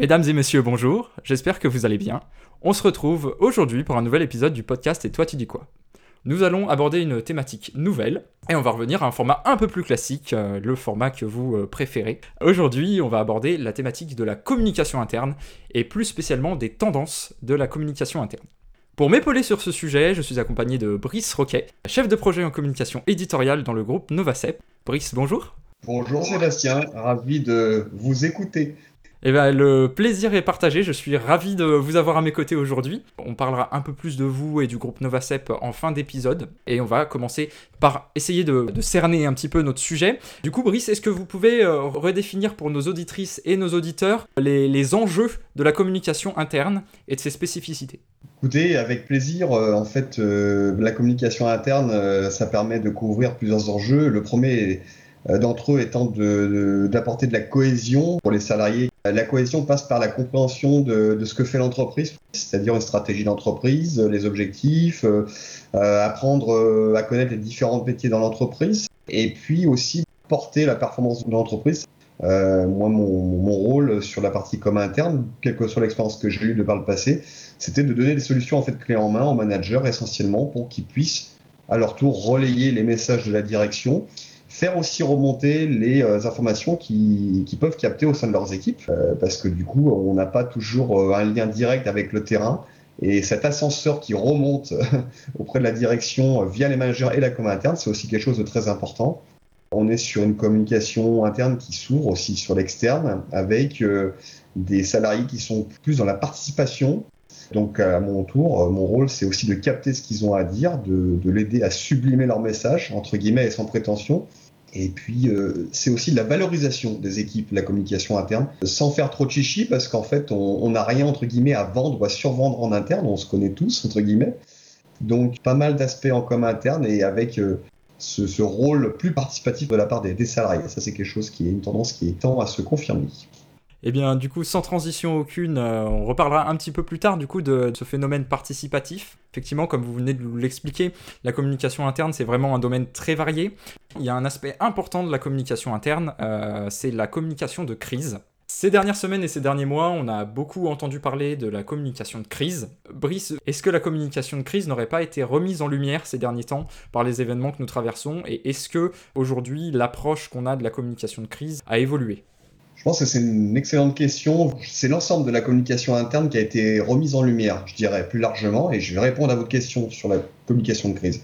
Mesdames et messieurs, bonjour, j'espère que vous allez bien. On se retrouve aujourd'hui pour un nouvel épisode du podcast Et toi tu dis quoi? Nous allons aborder une thématique nouvelle et on va revenir à un format un peu plus classique, euh, le format que vous euh, préférez. Aujourd'hui, on va aborder la thématique de la communication interne et plus spécialement des tendances de la communication interne. Pour m'épauler sur ce sujet, je suis accompagné de Brice Roquet, chef de projet en communication éditoriale dans le groupe Novacep. Brice, bonjour. Bonjour Sébastien, ravi de vous écouter. Eh bien, le plaisir est partagé. Je suis ravi de vous avoir à mes côtés aujourd'hui. On parlera un peu plus de vous et du groupe Novacep en fin d'épisode. Et on va commencer par essayer de, cerner un petit peu notre sujet. Du coup, Brice, est-ce que vous pouvez euh, redéfinir pour nos auditrices et nos auditeurs les, enjeux de la communication interne et de ses spécificités? Écoutez, avec plaisir. Euh, en fait, euh, la communication interne, ça permet de couvrir plusieurs enjeux. Le premier d'entre eux étant d'apporter de, de, la cohésion pour les salariés la cohésion passe par la compréhension de, ce que fait l'entreprise, c'est-à-dire une stratégie d'entreprise, les objectifs, euh, euh, apprendre euh, à connaître les différents métiers dans l'entreprise, et puis aussi porter la performance de l'entreprise. moi, mon, rôle sur la partie com interne, quelle que soit l'expérience que j'ai eue de par le passé, c'était de donner des solutions en fait clés en main aux managers essentiellement pour qu'ils puissent à leur tour relayer les messages de la direction faire aussi remonter les euh, informations qu'ils qui peuvent capter au sein de leurs équipes, euh, parce que du coup, on n'a pas toujours euh, un lien direct avec le terrain. Et cet ascenseur qui remonte auprès de la direction via les managers et la com interne, c'est aussi quelque chose de très important. On est sur une communication interne qui s'ouvre aussi sur l'externe, avec des salariés qui sont plus dans la participation. Donc à mon tour, mon rôle, c'est aussi de capter ce qu'ils ont à dire, de, de l'aider à sublimer leur message, entre guillemets, et sans prétention, et puis, euh, c'est aussi de la valorisation des équipes, la communication interne, sans faire trop de chichi, parce qu'en fait, on n'a rien, entre guillemets, à vendre ou à survendre en interne, on se connaît tous, entre guillemets. Donc, pas mal d'aspects en commun interne et avec euh, ce, rôle plus participatif de la part des, des salariés. Ça, c'est quelque chose qui est une tendance qui tend à se confirmer. Eh bien, du coup, sans transition aucune, euh, on reparlera un petit peu plus tard du coup de, ce phénomène participatif. Effectivement, comme vous venez de l'expliquer, la communication interne, c'est vraiment un domaine très varié. Il y a un aspect important de la communication interne, euh, c'est la communication de crise. Ces dernières semaines et ces derniers mois, on a beaucoup entendu parler de la communication de crise. Brice, est-ce que la communication de crise n'aurait pas été remise en lumière ces derniers temps par les événements que nous traversons? Et est-ce que aujourd'hui l'approche qu'on a de la communication de crise a évolué? Je pense que c'est une excellente question. C'est l'ensemble de la communication interne qui a été remise en lumière, je dirais, plus largement, et je vais répondre à votre question sur la communication de crise.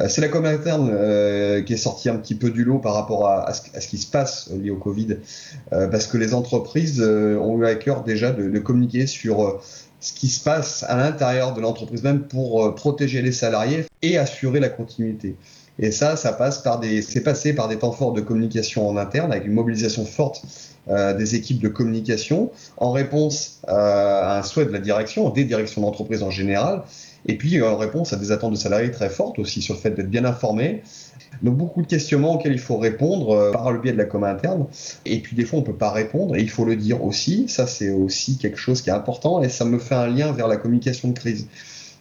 Euh, c'est la com interne euh, qui est sortie un petit peu du lot par rapport à, ce, qui se passe lié au Covid, euh, parce que les entreprises ont eu à cœur déjà de, de communiquer sur ce qui se passe à l'intérieur de l'entreprise même pour protéger les salariés et assurer la continuité. Et ça, ça passe par des, c'est passé par des temps forts de communication en interne avec une mobilisation forte euh, des équipes de communication en réponse euh, à un souhait de la direction, des directions d'entreprise en général, et puis en réponse à des attentes de salariés très fortes aussi sur le fait d'être bien informés. Donc beaucoup de questionnements auxquels il faut répondre euh, par le biais de la com interne. Et puis des fois on peut pas répondre et il faut le dire aussi. Ça c'est aussi quelque chose qui est important et ça me fait un lien vers la communication de crise.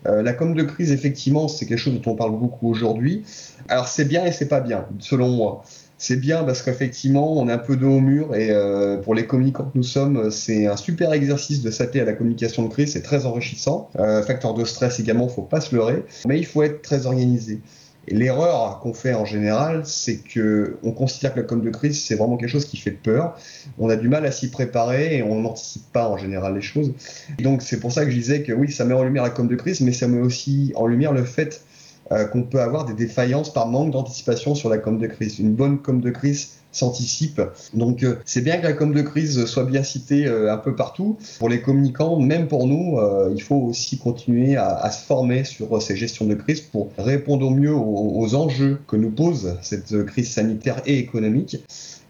La com de crise, effectivement, c'est quelque chose dont on parle beaucoup aujourd'hui. Alors c'est bien et c'est pas bien, selon moi c'est bien parce qu'effectivement, on est un peu dos au mur et euh, pour les communicants que nous sommes, c'est un super exercice de s'atteler à la communication de crise, c'est très enrichissant. Euh, facteur de stress également, faut pas se leurrer, mais il faut être très organisé. Et l'erreur qu'on fait en général, c'est que on considère que la com de crise, c'est vraiment quelque chose qui fait peur. On a du mal à s'y préparer et on n'anticipe pas en général les choses. Donc c'est pour ça que je disais que oui, ça met en lumière la com de crise, mais ça met aussi en lumière le fait euh, qu'on peut avoir des défaillances par manque d'anticipation sur la com de crise. Une bonne com de crise s'anticipe. Donc euh, c'est bien que la com de crise soit bien citée euh, un peu partout. Pour les communicants, même pour nous, il faut aussi continuer à, se former sur ces gestions de crise pour répondre au mieux aux, enjeux que nous pose cette crise sanitaire et économique.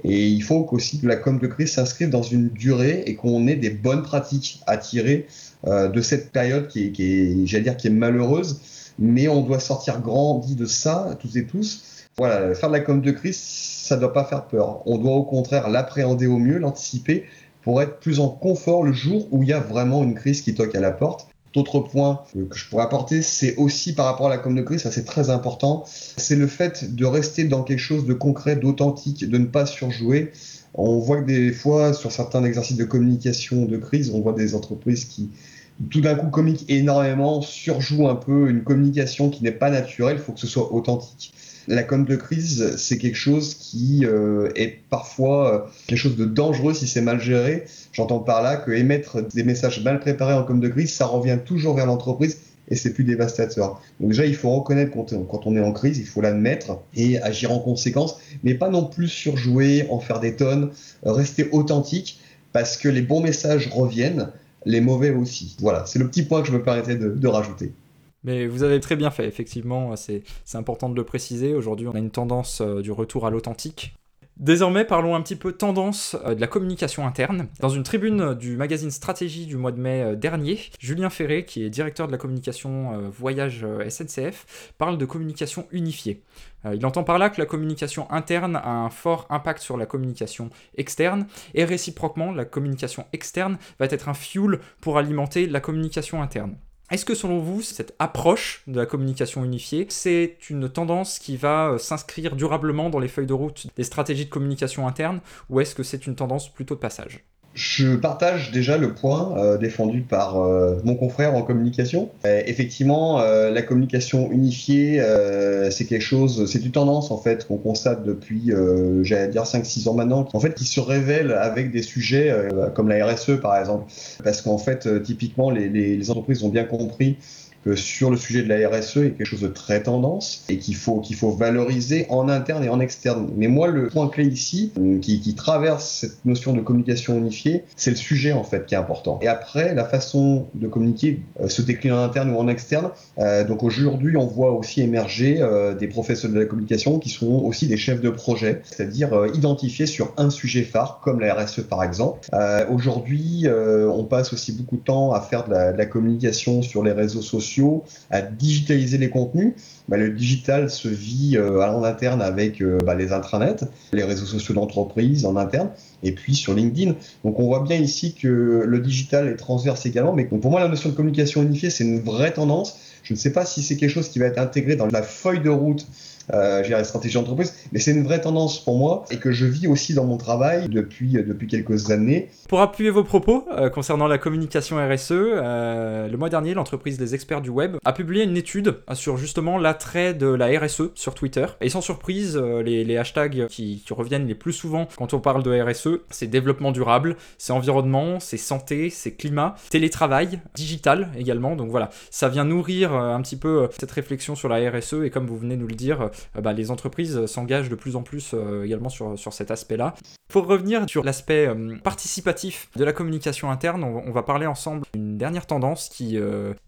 Et il faut aussi que la com de crise s'inscrive dans une durée et qu'on ait des bonnes pratiques à tirer de cette période qui est, qui est j'allais dire, qui est malheureuse mais on doit sortir grandi de ça, tous et tous. Voilà, faire de la com de crise, ça ne doit pas faire peur. On doit au contraire l'appréhender au mieux, l'anticiper pour être plus en confort le jour où il y a vraiment une crise qui toque à la porte. d'autres points que je pourrais apporter, c'est aussi par rapport à la com de crise, ça c'est très important, c'est le fait de rester dans quelque chose de concret, d'authentique, de ne pas surjouer. On voit que des fois, sur certains exercices de communication de crise, on voit des entreprises qui, tout d'un coup, communiquent énormément, surjouent un peu une communication qui n'est pas naturelle, il faut que ce soit authentique. La com de crise, c'est quelque chose qui euh, est parfois euh, quelque chose de dangereux si c'est mal géré. J'entends par là que émettre des messages mal préparés en com de crise, ça revient toujours vers l'entreprise et c'est plus dévastateur. Donc déjà, il faut reconnaître quand on est en crise, il faut l'admettre et agir en conséquence, mais pas non plus surjouer, en faire des tonnes, rester authentique, parce que les bons messages reviennent, les mauvais aussi. Voilà, c'est le petit point que je me permettais de, de rajouter. Mais vous avez très bien fait, effectivement, c'est important de le préciser. Aujourd'hui, on a une tendance euh, du retour à l'authentique. Désormais, parlons un petit peu tendance euh, de la communication interne. Dans une tribune du magazine Stratégie du mois de mai euh, dernier, Julien Ferré, qui est directeur de la communication voyage SNCF, parle de communication unifiée. Il entend par là que la communication interne a un fort impact sur la communication externe, et réciproquement, la communication externe va être un fuel pour alimenter la communication interne. Est-ce que selon vous, cette approche de la communication unifiée, c'est une tendance qui va euh, s'inscrire durablement dans les feuilles de route des stratégies de communication interne, ou est-ce que c'est une tendance plutôt de passage? Je partage déjà le point euh, défendu par euh, mon confrère en communication. Euh, effectivement, la communication unifiée, c'est quelque chose, c'est une tendance en fait qu'on constate depuis, j'allais dire 5-6 ans maintenant, en fait qui se révèle avec des sujets comme la RSE par exemple, parce qu'en fait typiquement les, les entreprises ont bien compris que sur le sujet de la RSE est quelque chose de très tendance et qu'il faut, qu'il faut valoriser en interne et en externe. Mais moi, le point clé ici, euh, qui, qui traverse cette notion de communication unifiée, c'est le sujet en fait qui est important. Et après, la façon de communiquer euh, se décline en interne ou en externe. Euh, donc aujourd'hui, on voit aussi émerger euh, des professionnels de la communication qui sont aussi des chefs de projet, c'est-à-dire euh, identifiés sur un sujet phare, comme la RSE par exemple. aujourd'hui, on passe aussi beaucoup de temps à faire de la, de la communication sur les réseaux sociaux à digitaliser les contenus. Bah, le digital se vit euh, en interne avec euh, bah, les intranets, les réseaux sociaux d'entreprise en interne, et puis sur LinkedIn. Donc on voit bien ici que le digital est transverse également. Mais pour moi, la notion de communication unifiée, c'est une vraie tendance. Je ne sais pas si c'est quelque chose qui va être intégré dans la feuille de route euh, la stratégie d'entreprise, mais c'est une vraie tendance pour moi et que je vis aussi dans mon travail depuis, euh, depuis quelques années. Pour appuyer vos propos euh, concernant la communication RSE, euh, le mois dernier, l'entreprise des experts du web a publié une étude sur justement l'attrait de la RSE sur Twitter. Et sans surprise, les, hashtags qui, qui, reviennent les plus souvent quand on parle de RSE, c'est développement durable, c'est environnement, c'est santé, c'est climat, télétravail, digital également. Donc voilà, ça vient nourrir un petit peu cette réflexion sur la RSE et comme vous venez nous le dire, bah, les entreprises s'engagent de plus en plus euh, également sur, sur cet aspect-là. Pour revenir sur l'aspect euh, participatif de la communication interne, on, va parler ensemble d'une dernière tendance qui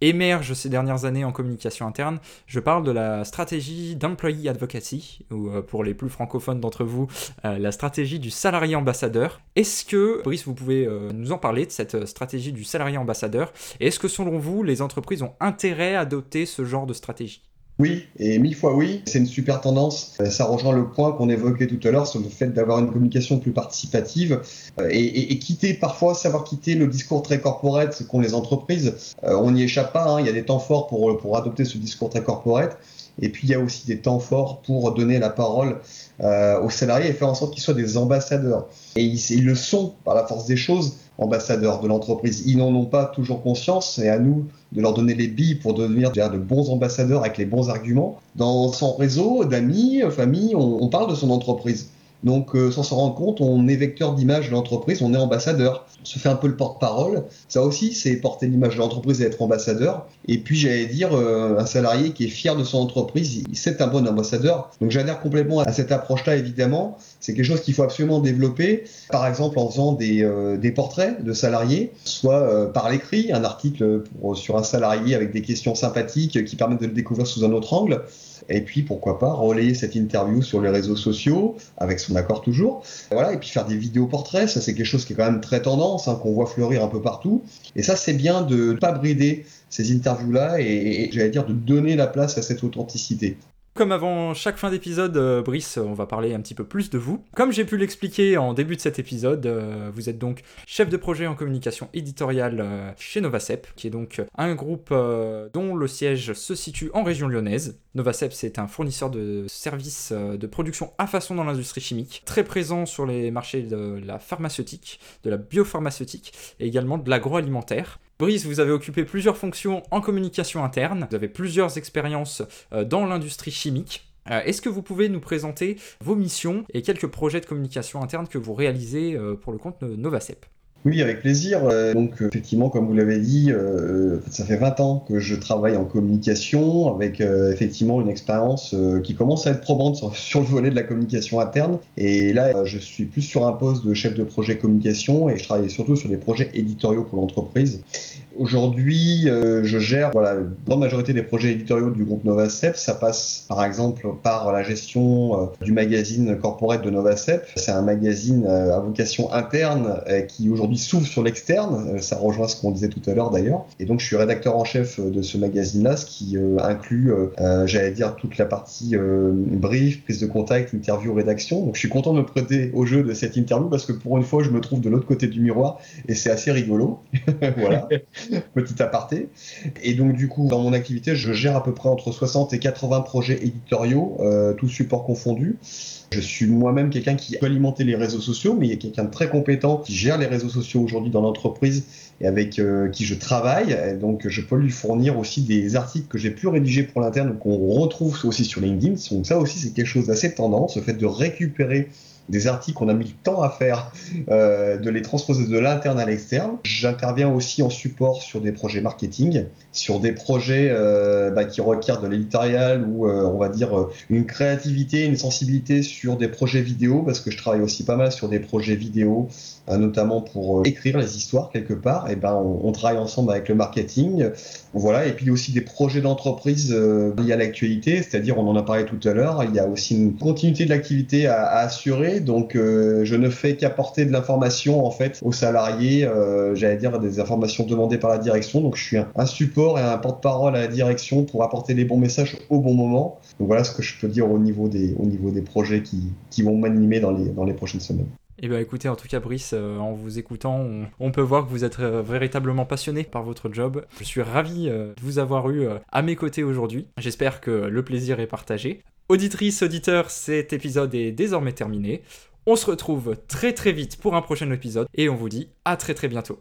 émerge ces dernières années en communication interne. Je parle de la stratégie d'employee advocacy, ou pour les plus francophones d'entre vous, la stratégie du salarié ambassadeur. Est-ce que, Brice, vous pouvez nous en parler de cette stratégie du salarié ambassadeur? Est-ce que selon vous, les entreprises ont intérêt à adopter ce genre de stratégie? Oui, et mille fois oui, c'est une super tendance. Euh, ça rejoint le point qu'on évoquait tout à l'heure sur le fait d'avoir une communication plus participative euh, et, et, quitter parfois, savoir quitter le discours très corporate qu'ont les entreprises. Euh, on n'y échappe pas, hein, il y a des temps forts pour, pour adopter ce discours très corporate. Et puis il y a aussi des temps forts pour donner la parole euh, aux salariés et faire en sorte qu'ils soient des ambassadeurs. Et ils, le sont par la force des choses, ambassadeurs de l'entreprise. Ils n'en ont pas toujours conscience, et à nous de leur donner les billes pour devenir de bons ambassadeurs avec les bons arguments. Dans son réseau d'amis, famille, on parle de son entreprise. Donc, euh, sans s'en rendre compte, on est vecteur d'image de l'entreprise, on est ambassadeur. On se fait un peu le porte-parole. Ça aussi, c'est porter l'image de l'entreprise et être ambassadeur. Et puis, j'allais dire, euh, un salarié qui est fier de son entreprise, c'est un bon ambassadeur. Donc, j'adhère complètement à cette approche-là, évidemment. C'est quelque chose qu'il faut absolument développer. Par exemple, en faisant des, euh, des portraits de salariés, soit euh, par l'écrit, un article pour, sur un salarié avec des questions sympathiques qui permettent de le découvrir sous un autre angle. Et puis, pourquoi pas, relayer cette interview sur les réseaux sociaux, avec son accord toujours. Voilà, et puis faire des vidéos portraits, ça c'est quelque chose qui est quand même très tendance, hein, qu'on voit fleurir un peu partout. Et ça, c'est bien de ne pas brider ces interviews-là et, et j'allais dire de donner la place à cette authenticité. Comme avant chaque fin d'épisode, euh, Brice, on va parler un petit peu plus de vous. Comme j'ai pu l'expliquer en début de cet épisode, euh, vous êtes donc chef de projet en communication éditoriale euh, chez Novacep, qui est donc un groupe dont le siège se situe en région lyonnaise. Novacep, c'est un fournisseur de services de production à façon dans l'industrie chimique, très présent sur les marchés de la pharmaceutique, de la biopharmaceutique et également de l'agroalimentaire. Brice, vous avez occupé plusieurs fonctions en communication interne, vous avez plusieurs expériences euh, dans l'industrie chimique. Euh, est-ce que vous pouvez nous présenter vos missions et quelques projets de communication interne que vous réalisez euh, pour le compte Novacep oui, avec plaisir. Euh, donc, effectivement, comme vous l'avez dit, euh, ça fait 20 ans que je travaille en communication avec euh, effectivement une expérience qui commence à être probante sur, le volet de la communication interne. Et là, je suis plus sur un poste de chef de projet communication et je travaille surtout sur des projets éditoriaux pour l'entreprise. Aujourd'hui, je gère voilà, la grande majorité des projets éditoriaux du groupe Novacep. Ça passe par exemple par la gestion du magazine corporate de Novacep. C'est un magazine à vocation interne qui aujourd'hui s'ouvre sur l'externe. Euh, ça rejoint ce qu'on disait tout à l'heure d'ailleurs. Et donc je suis rédacteur en chef de ce magazine-là, ce qui euh, inclut, euh, j'allais dire, toute la partie brief, prise de contact, interview, rédaction. Donc je suis content de me prêter au jeu de cette interview parce que pour une fois, je me trouve de l'autre côté du miroir et c'est assez rigolo. voilà, petit aparté. Et donc du coup, dans mon activité, je gère à peu près entre 60 et 80 projets éditoriaux, tous supports confondus. Je suis moi-même quelqu'un qui peut alimenter les réseaux sociaux, mais il y a quelqu'un de très compétent qui gère les réseaux sociaux aujourd'hui dans l'entreprise et avec euh, qui je travaille. donc, je peux lui fournir aussi des articles que j'ai pu rédiger pour l'interne, qu'on retrouve aussi sur LinkedIn. Donc, ça aussi, c'est quelque chose d'assez tendance, le fait de récupérer des articles qu'on a mis le temps à faire, euh, de les transposer de l'interne à l'externe. J'interviens aussi en support sur des projets marketing, sur des projets euh, bah, qui requièrent de l'éditorial ou euh, on va dire une créativité, une sensibilité sur des projets vidéo, parce que je travaille aussi pas mal sur des projets vidéo, euh, notamment pour écrire les histoires quelque part. Et ben on, travaille ensemble avec le marketing, voilà. Et puis aussi des projets d'entreprise liés à l'actualité, c'est-à-dire on en a parlé tout à l'heure. Il y a aussi une continuité de l'activité à assurer donc euh, je ne fais qu'apporter de l'information en fait aux salariés, euh, j'allais dire des informations demandées par la direction. Donc je suis un, support et un porte-parole à la direction pour apporter les bons messages au bon moment. Donc voilà ce que je peux dire au niveau des, projets qui, vont m'animer dans les, dans les prochaines semaines. Eh bien écoutez, en tout cas Brice, euh, en vous écoutant, on, peut voir que vous êtes véritablement passionné par votre job. Je suis ravi de vous avoir eu à mes côtés aujourd'hui. J'espère que le plaisir est partagé. Auditrice, auditeur, cet épisode est désormais terminé. On se retrouve très très vite pour un prochain épisode et on vous dit à très très bientôt.